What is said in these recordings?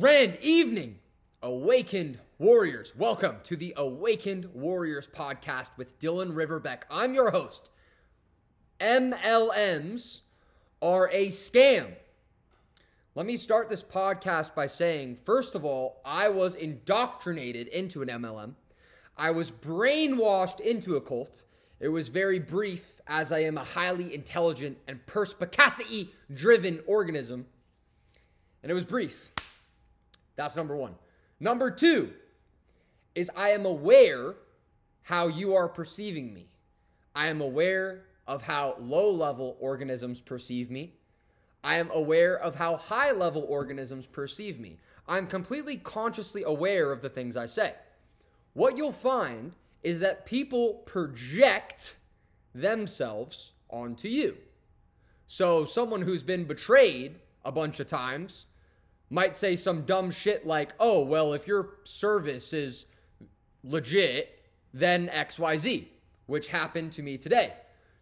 Grand evening, awakened warriors. Welcome to the Awakened Warriors podcast with Dylan Riverbeck. I'm your host. MLMs are a scam. Let me start this podcast by saying, first of all, I was indoctrinated into an MLM. I was brainwashed into a cult. It was very brief, as I am a highly intelligent and perspicacity driven organism. And it was brief. That's number one. Number two is I am aware how you are perceiving me. I am aware of how low level organisms perceive me. I am aware of how high level organisms perceive me. I'm completely consciously aware of the things I say. What you'll find is that people project themselves onto you. So, someone who's been betrayed a bunch of times might say some dumb shit like, oh, well, if your service is legit, then XYZ, which happened to me today.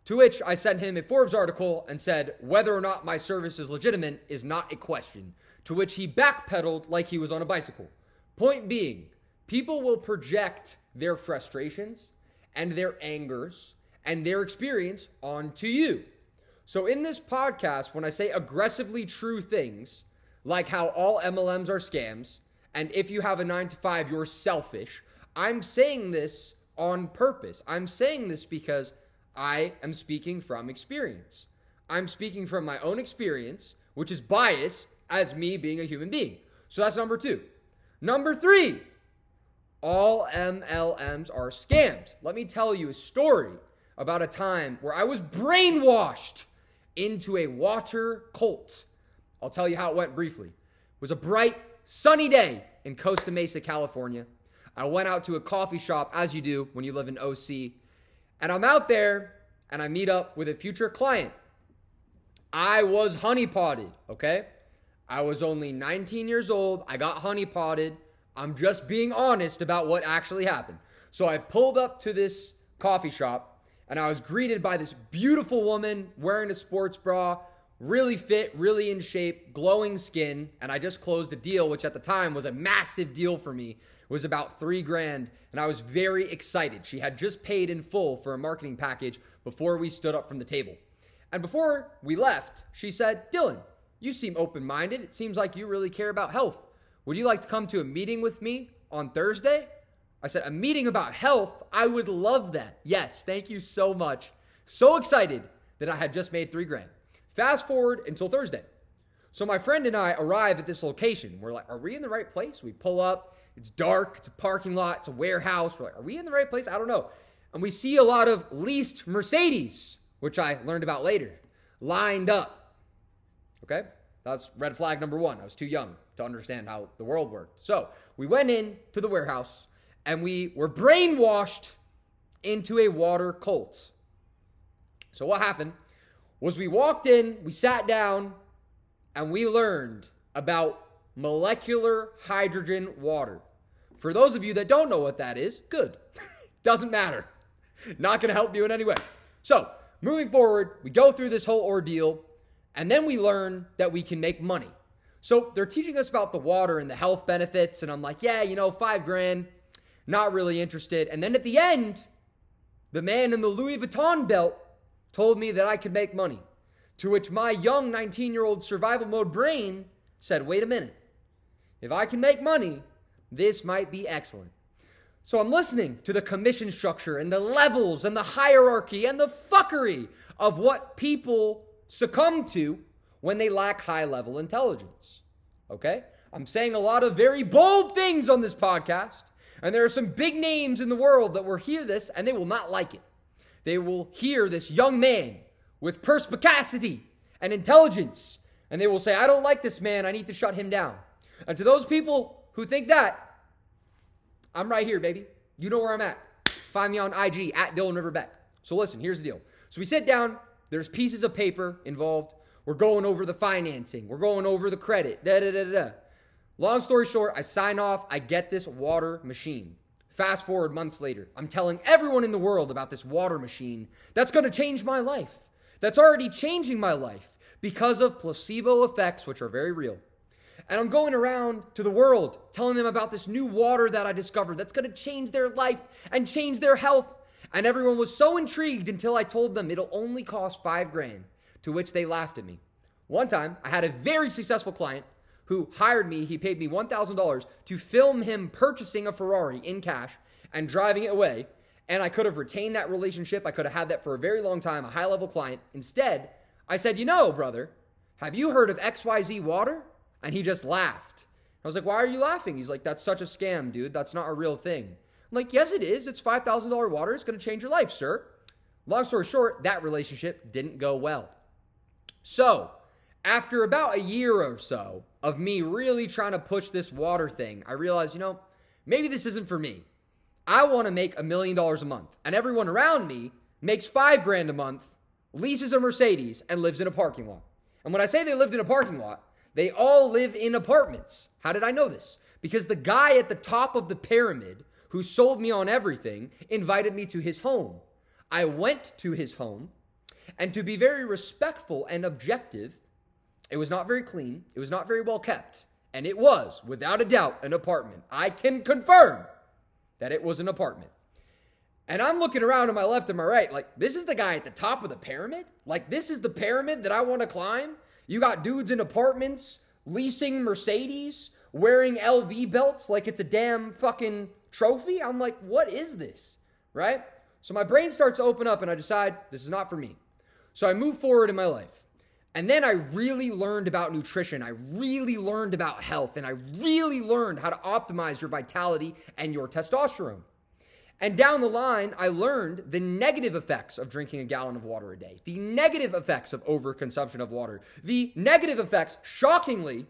To which I sent him a Forbes article and said, whether or not my service is legitimate is not a question. To which he backpedaled like he was on a bicycle. Point being, people will project their frustrations and their angers and their experience onto you. So, in this podcast, when I say aggressively true things, like how all MLMs are scams, and if you have a nine to five, you're selfish, I'm saying this on purpose. I'm saying this because I am speaking from experience. I'm speaking from my own experience, which is biased as me being a human being. So that's number two. Number three, all MLMs are scams. Let me tell you a story about a time where I was brainwashed into a water cult. I'll tell you how it went briefly. It was a bright, sunny day in Costa Mesa, California. I went out to a coffee shop, as you do when you live in OC, and I'm out there and I meet up with a future client. I was honeypotted, okay? I was only 19 years old. I got honeypotted. I'm just being honest about what actually happened. So I pulled up to this coffee shop and I was greeted by this beautiful woman wearing a sports bra, really fit, really in shape, glowing skin. And I just closed a deal, which at the time was a massive deal for me. It was about three grand. And I was very excited. She had just paid in full for a marketing package before we stood up from the table. And before we left, she said, Dylan, you seem open minded. It seems like you really care about health. Would you like to come to a meeting with me on Thursday? I said, A meeting about health? I would love that. Yes, thank you so much. So excited that I had just made three grand. Fast forward until Thursday. So my friend and I arrive at this location. We're like, Are we in the right place? We pull up. It's dark. It's a parking lot. It's a warehouse. We're like, Are we in the right place? I don't know. And we see a lot of leased Mercedes, which I learned about later, lined up. Okay? That's red flag number one. I was too young to understand how the world worked. So we went in to the warehouse and we were brainwashed into a water cult. So what happened was we walked in, we sat down, and we learned about molecular hydrogen water. For those of you that don't know what that is, good. Doesn't matter. Not going to help you in any way. So, moving forward, we go through this whole ordeal, and then we learn that we can make money. So, they're teaching us about the water and the health benefits, and I'm like, yeah, you know, five grand, not really interested. And then at the end, the man in the Louis Vuitton belt told me that I could make money. To which my young 19 year old survival mode brain said, wait a minute. If I can make money, this might be excellent. So I'm listening to the commission structure and the levels and the hierarchy and the fuckery of what people succumb to when they lack high level intelligence. Okay? I'm saying a lot of very bold things on this podcast, and there are some big names in the world that will hear this and they will not like it. They will hear this young man with perspicacity and intelligence, and they will say, I don't like this man, I need to shut him down. And to those people who think that, I'm right here, baby. You know where I'm at. Find me on IG at Dylan Riverbeck. So listen, here's the deal. So we sit down, there's pieces of paper involved. We're going over the financing, we're going over the credit, da da da da. Long story short, I sign off, I get this water machine. Fast forward months later, I'm telling everyone in the world about this water machine that's gonna change my life. That's already changing my life because of placebo effects, which are very real. And I'm going around to the world telling them about this new water that I discovered that's going to change their life and change their health. And everyone was so intrigued until I told them it'll only cost five grand, to which they laughed at me. One time, I had a very successful client who hired me. He paid me $1,000 to film him purchasing a Ferrari in cash and driving it away. And I could have retained that relationship. I could have had that for a very long time, a high level client. Instead, I said, You know, brother, have you heard of XYZ water? And he just laughed. I was like, Why are you laughing? He's like, That's such a scam, dude. That's not a real thing. I'm like, Yes, it is. It's $5,000 water. It's going to change your life, sir. Long story short, that relationship didn't go well. So, after about a year or so of me really trying to push this water thing, I realized, you know, maybe this isn't for me. I want to make a million dollars a month, and everyone around me makes five grand a month, leases a Mercedes, and lives in a parking lot. And when I say they lived in a parking lot, they all live in apartments. How did I know this? Because the guy at the top of the pyramid who sold me on everything invited me to his home. I went to his home, and to be very respectful and objective, it was not very clean. It was not very well kept. And it was, without a doubt, an apartment. I can confirm that it was an apartment. And I'm looking around to my left and my right, like, this is the guy at the top of the pyramid? Like, this is the pyramid that I want to climb? You got dudes in apartments, leasing Mercedes, wearing LV belts like it's a damn fucking trophy? I'm like, what is this? Right? So my brain starts to open up and I decide this is not for me. So I move forward in my life. And then I really learned about nutrition. I really learned about health. And I really learned how to optimize your vitality and your testosterone. And down the line, I learned the negative effects of drinking a gallon of water a day, the negative effects of overconsumption of water, the negative effects, shockingly,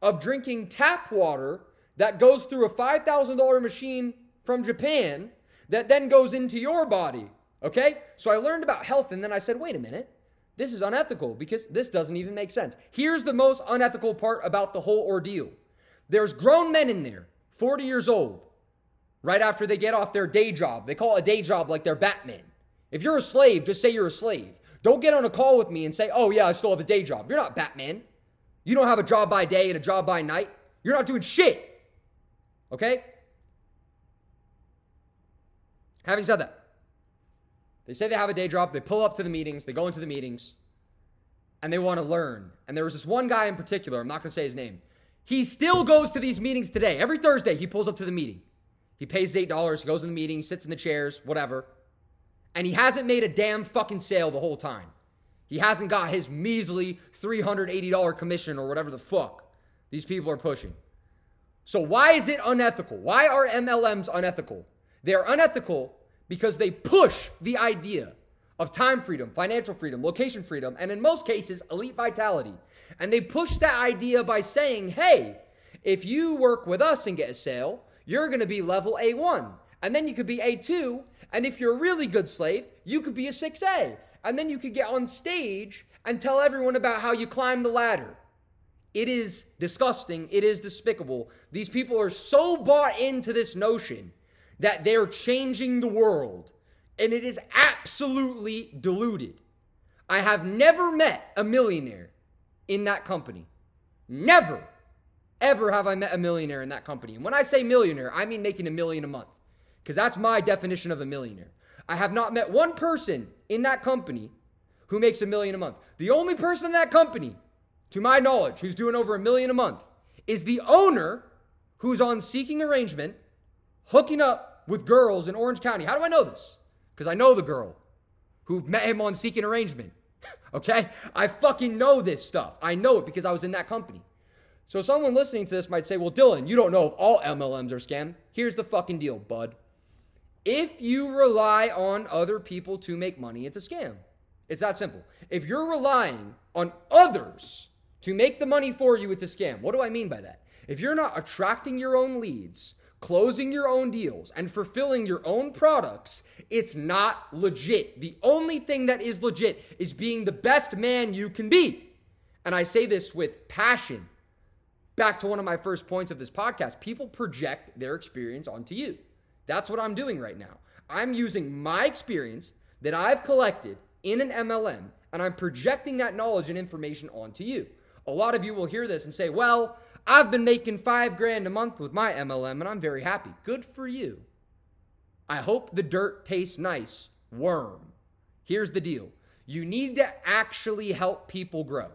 of drinking tap water that goes through a $5,000 machine from Japan that then goes into your body. Okay? So I learned about health and then I said, wait a minute. This is unethical because this doesn't even make sense. Here's the most unethical part about the whole ordeal there's grown men in there, 40 years old, right after they get off their day job. They call a day job like they're Batman. If you're a slave, just say you're a slave. Don't get on a call with me and say, oh, yeah, I still have a day job. You're not Batman. You don't have a job by day and a job by night. You're not doing shit. Okay? Having said that, they say they have a day job, they pull up to the meetings, they go into the meetings, and they want to learn. And there was this one guy in particular, I'm not going to say his name. He still goes to these meetings today. Every Thursday, he pulls up to the meeting. He pays $8, he goes in the meeting, sits in the chairs, whatever. And he hasn't made a damn fucking sale the whole time. He hasn't got his measly $380 commission or whatever the fuck these people are pushing. So, why is it unethical? Why are MLMs unethical? They're unethical because they push the idea of time freedom, financial freedom, location freedom, and in most cases, elite vitality. And they push that idea by saying, hey, if you work with us and get a sale, you're going to be level A1. And then you could be A2. And if you're a really good slave, you could be a 6A. And then you could get on stage and tell everyone about how you climb the ladder. It is disgusting. It is despicable. These people are so bought into this notion that they're changing the world, and it is absolutely deluded. I have never met a millionaire in that company. Never, ever have I met a millionaire in that company. And when I say millionaire, I mean making a million a month, because that's my definition of a millionaire. I have not met one person in that company who makes a million a month. The only person in that company, to my knowledge, who's doing over a million a month is the owner who's on seeking arrangement hooking up with girls in Orange County. How do I know this? Because I know the girl who met him on Seeking Arrangement. okay? I fucking know this stuff. I know it because I was in that company. So someone listening to this might say, well, Dylan, you don't know if all MLMs are scam. Here's the fucking deal, bud. If you rely on other people to make money, it's a scam. It's that simple. If you're relying on others to make the money for you, it's a scam. What do I mean by that? If you're not attracting your own leads, closing your own deals and fulfilling your own products, it's not legit. The only thing that is legit is being the best man you can be. And I say this with passion. Back to one of my first points of this podcast people project their experience onto you. That's what I'm doing right now. I'm using my experience that I've collected in an MLM and I'm projecting that knowledge and information onto you. A lot of you will hear this and say, well, I've been making five grand a month with my MLM and I'm very happy. Good for you. I hope the dirt tastes nice. Worm. Here's the deal you need to actually help people grow.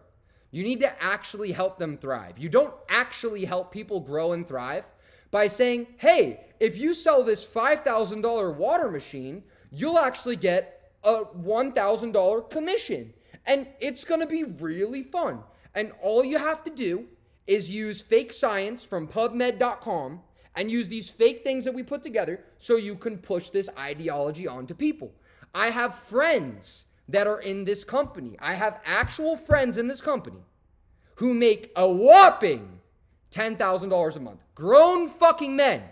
You need to actually help them thrive. You don't actually help people grow and thrive by saying, hey, if you sell this $5,000 water machine, you'll actually get a $1,000 commission. And it's gonna be really fun. And all you have to do is use fake science from PubMed.com and use these fake things that we put together so you can push this ideology onto people. I have friends that are in this company. I have actual friends in this company who make a whopping $10,000 a month. Grown fucking men.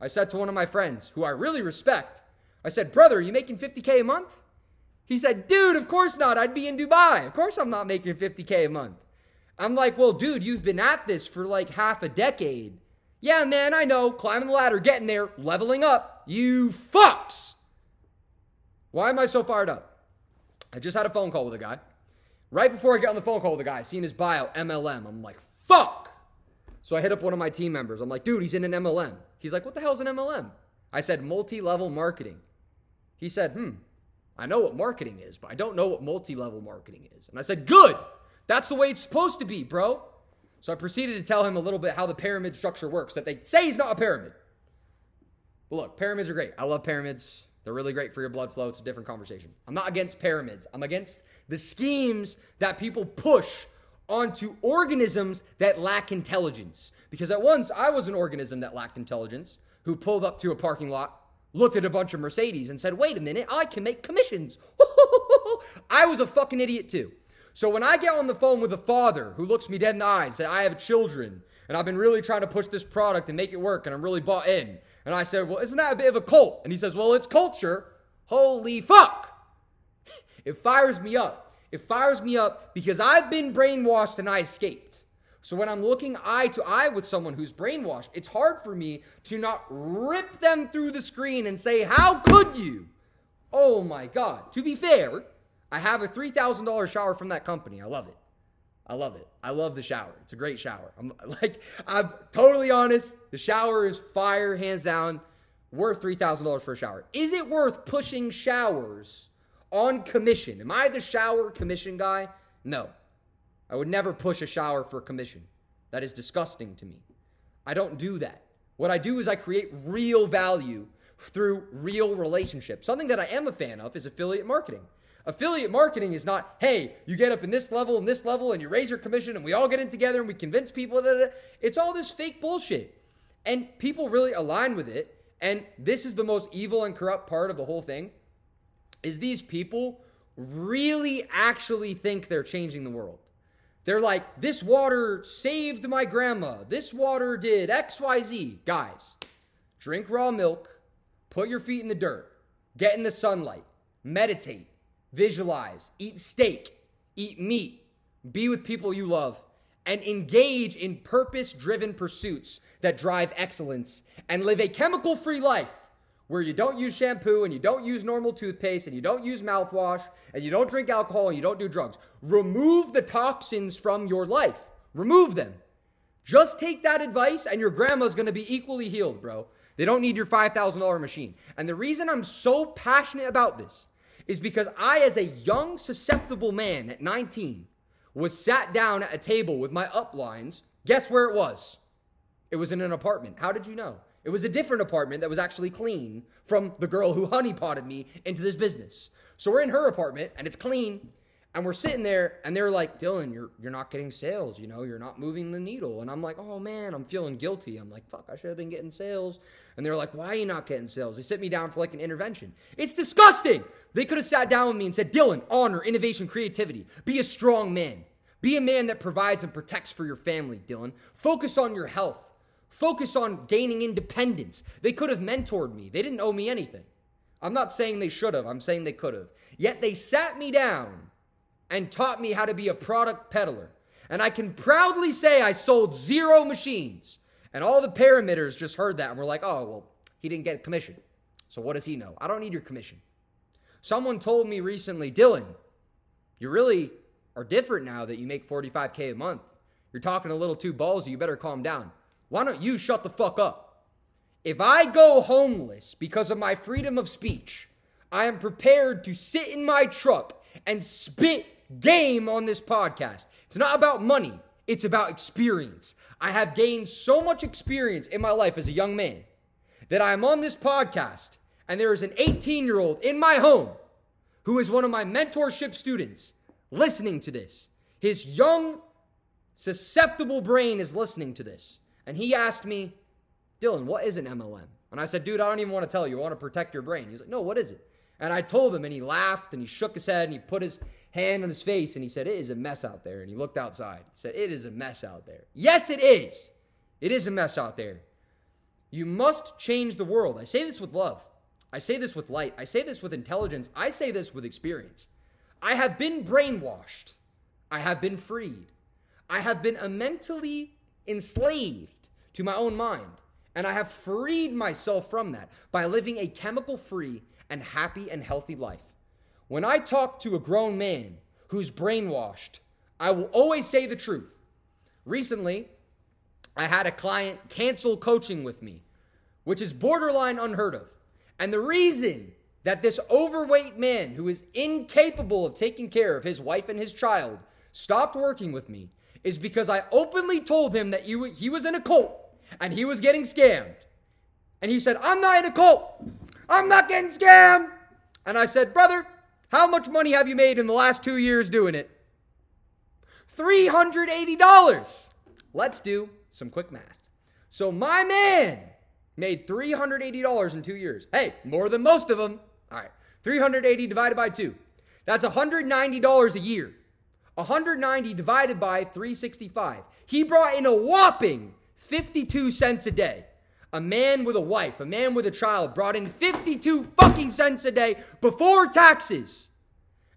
I said to one of my friends, who I really respect, I said, Brother, are you making 50K a month? He said, Dude, of course not. I'd be in Dubai. Of course I'm not making 50K a month. I'm like, Well, dude, you've been at this for like half a decade. Yeah, man, I know. Climbing the ladder, getting there, leveling up. You fucks. Why am I so fired up? I just had a phone call with a guy. Right before I get on the phone call with the guy, seeing his bio, MLM, I'm like, fuck. So I hit up one of my team members. I'm like, dude, he's in an MLM. He's like, what the hell's an MLM? I said, multi level marketing. He said, hmm, I know what marketing is, but I don't know what multi level marketing is. And I said, good. That's the way it's supposed to be, bro. So I proceeded to tell him a little bit how the pyramid structure works, that they say he's not a pyramid. But look, pyramids are great. I love pyramids. They're really great for your blood flow. It's a different conversation. I'm not against pyramids. I'm against the schemes that people push onto organisms that lack intelligence. Because at once I was an organism that lacked intelligence who pulled up to a parking lot, looked at a bunch of Mercedes, and said, wait a minute, I can make commissions. I was a fucking idiot too. So when I get on the phone with a father who looks me dead in the eye and says, I have children and I've been really trying to push this product and make it work and I'm really bought in. And I said, Well, isn't that a bit of a cult? And he says, Well, it's culture. Holy fuck. It fires me up. It fires me up because I've been brainwashed and I escaped. So when I'm looking eye to eye with someone who's brainwashed, it's hard for me to not rip them through the screen and say, How could you? Oh my God. To be fair, I have a $3,000 shower from that company. I love it. I love it. I love the shower. It's a great shower. I'm like, I'm totally honest. The shower is fire, hands down, worth $3,000 for a shower. Is it worth pushing showers on commission? Am I the shower commission guy? No. I would never push a shower for commission. That is disgusting to me. I don't do that. What I do is I create real value through real relationships. Something that I am a fan of is affiliate marketing. Affiliate marketing is not, hey, you get up in this level and this level and you raise your commission and we all get in together and we convince people. Da, da, da. It's all this fake bullshit. And people really align with it. And this is the most evil and corrupt part of the whole thing is these people really actually think they're changing the world. They're like, this water saved my grandma. This water did XYZ. Guys, drink raw milk, put your feet in the dirt, get in the sunlight, meditate, visualize, eat steak, eat meat, be with people you love, and engage in purpose driven pursuits that drive excellence and live a chemical free life where you don't use shampoo and you don't use normal toothpaste and you don't use mouthwash and you don't drink alcohol and you don't do drugs. Remove the toxins from your life. Remove them. Just take that advice and your grandma's gonna be equally healed, bro. They don't need your $5,000 machine. And the reason I'm so passionate about this is because I, as a young, susceptible man at 19, was sat down at a table with my uplines. Guess where it was? It was in an apartment. How did you know? It was a different apartment that was actually clean from the girl who honeypotted me into this business. So we're in her apartment and it's clean. And we're sitting there and they're like, Dylan, you're you're not getting sales, you know, you're not moving the needle. And I'm like, oh man, I'm feeling guilty. I'm like, fuck, I should have been getting sales. And they're like, why are you not getting sales? They sit me down for like an intervention. It's disgusting. They could have sat down with me and said, Dylan, honor, innovation, creativity. Be a strong man. Be a man that provides and protects for your family, Dylan. Focus on your health. Focus on gaining independence. They could have mentored me. They didn't owe me anything. I'm not saying they should have. I'm saying they could have. Yet they sat me down and taught me how to be a product peddler. And I can proudly say I sold zero machines. And all the pyramidders just heard that and were like, oh, well, he didn't get a commission. So what does he know? I don't need your commission. Someone told me recently, Dylan, you really are different now that you make 45K a month. You're talking a little too ballsy. You better calm down. Why don't you shut the fuck up? If I go homeless because of my freedom of speech, I am prepared to sit in my truck and spit game on this podcast. It's not about money, it's about experience. I have gained so much experience in my life as a young man that I'm on this podcast and there is an 18 year old in my home who is one of my mentorship students listening to this. His young, susceptible brain is listening to this. And he asked me, Dylan, what is an MLM? And I said, dude, I don't even want to tell you. I want to protect your brain. He's like, no, what is it? And I told him, and he laughed and he shook his head and he put his hand on his face and he said, It is a mess out there. And he looked outside. He said, It is a mess out there. Yes, it is. It is a mess out there. You must change the world. I say this with love. I say this with light. I say this with intelligence. I say this with experience. I have been brainwashed. I have been freed. I have been mentally enslaved to my own mind. And I have freed myself from that by living a chemical free and happy and healthy life. When I talk to a grown man who's brainwashed, I will always say the truth. Recently, I had a client cancel coaching with me, which is borderline unheard of. And the reason that this overweight man who is incapable of taking care of his wife and his child stopped working with me is because I openly told him that he was in a cult and he was getting scammed. And he said, I'm not in a cult. I'm not getting scammed. And I said, Brother, how much money have you made in the last two years doing it? $380. Let's do some quick math. So my man made $380 in two years. Hey, more than most of them. All right, 380 divided by two. That's $190 a year. 190 divided by 365. He brought in a whopping 52 cents a day. A man with a wife, a man with a child brought in 52 fucking cents a day before taxes.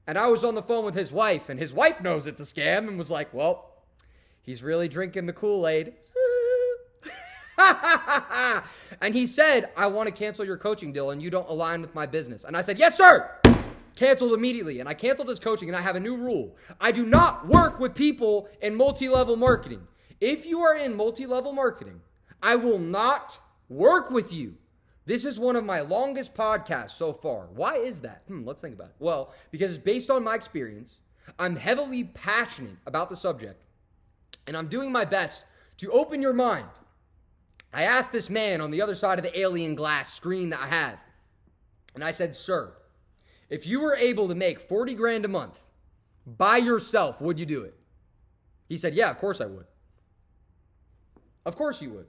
And I was on the phone with his wife, and his wife knows it's a scam and was like, well, he's really drinking the Kool Aid. and he said, I want to cancel your coaching deal and you don't align with my business. And I said, Yes, sir. Canceled immediately. And I canceled his coaching and I have a new rule. I do not work with people in multi level marketing. If you are in multi level marketing, I will not work with you. This is one of my longest podcasts so far. Why is that? Hmm, let's think about it. Well, because it's based on my experience, I'm heavily passionate about the subject, and I'm doing my best to open your mind I asked this man on the other side of the alien glass screen that I have, and I said, Sir, if you were able to make 40 grand a month by yourself, would you do it? He said, Yeah, of course I would. Of course you would.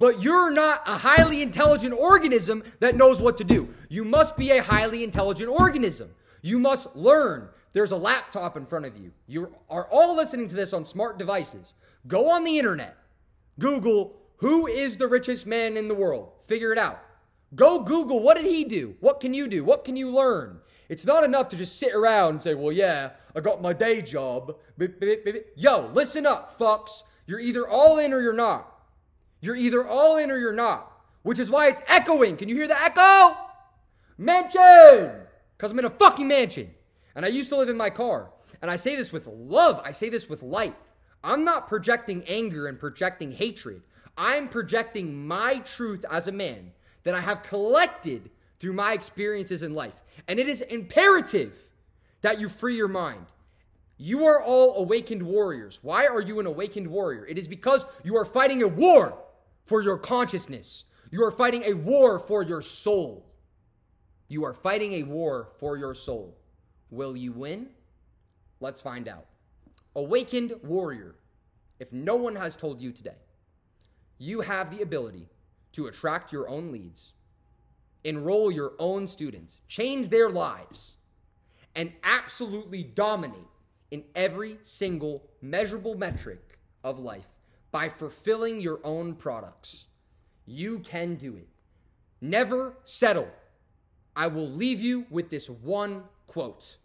But you're not a highly intelligent organism that knows what to do. You must be a highly intelligent organism. You must learn. There's a laptop in front of you. You are all listening to this on smart devices. Go on the internet, Google who is the richest man in the world? Figure it out. Go Google what did he do? What can you do? What can you learn? It's not enough to just sit around and say, well, yeah, I got my day job. Yo, listen up, fucks. You're either all in or you're not. You're either all in or you're not, which is why it's echoing. Can you hear the echo? Mansion! Because I'm in a fucking mansion. And I used to live in my car. And I say this with love, I say this with light. I'm not projecting anger and projecting hatred. I'm projecting my truth as a man that I have collected through my experiences in life. And it is imperative that you free your mind. You are all awakened warriors. Why are you an awakened warrior? It is because you are fighting a war for your consciousness. You are fighting a war for your soul. You are fighting a war for your soul. Will you win? Let's find out. Awakened warrior. If no one has told you today, you have the ability to attract your own leads, enroll your own students, change their lives, and absolutely dominate in every single measurable metric of life by fulfilling your own products. You can do it. Never settle. I will leave you with this one quote.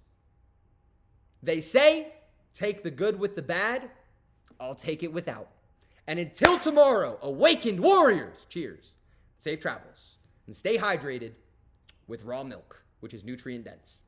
They say, take the good with the bad, I'll take it without. And until tomorrow, awakened warriors, cheers, safe travels, and stay hydrated with raw milk, which is nutrient dense.